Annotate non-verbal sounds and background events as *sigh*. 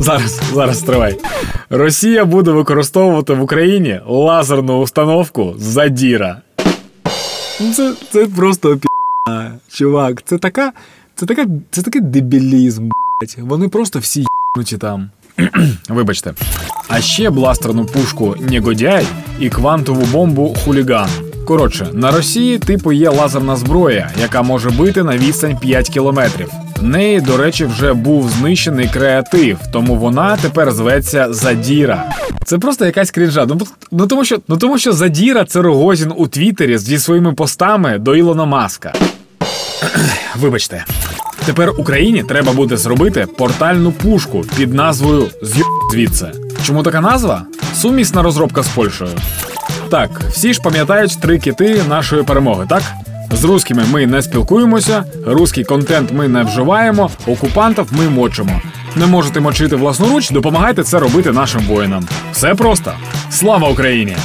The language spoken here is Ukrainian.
Зараз, зараз тривай. Росія буде використовувати в Україні лазерну установку Задіра. Це, це просто пі. Чувак, це така. Це така. Це такий дебілізм, блять. Вони просто всі єбнуті там. *clears throat* Вибачте. А ще бластерну пушку Негодяй і квантову бомбу Хуліган. Коротше, на Росії типу є лазерна зброя, яка може бити на відстань 5 кілометрів. В неї, до речі, вже був знищений креатив, тому вона тепер зветься Задіра. Це просто якась крінжа. Ну, ну тому що ну тому що Задіра це Рогозін у Твіттері зі своїми постами до Ілона Маска. *clears throat* Вибачте. Тепер Україні треба буде зробити портальну пушку під назвою «З'їб звідси. Чому така назва? Сумісна розробка з Польщею. Так, всі ж пам'ятають три кити нашої перемоги, так? З русскими ми не спілкуємося, руський контент ми не вживаємо, окупантів ми мочимо. Не можете мочити власноруч, допомагайте це робити нашим воїнам. Все просто. Слава Україні!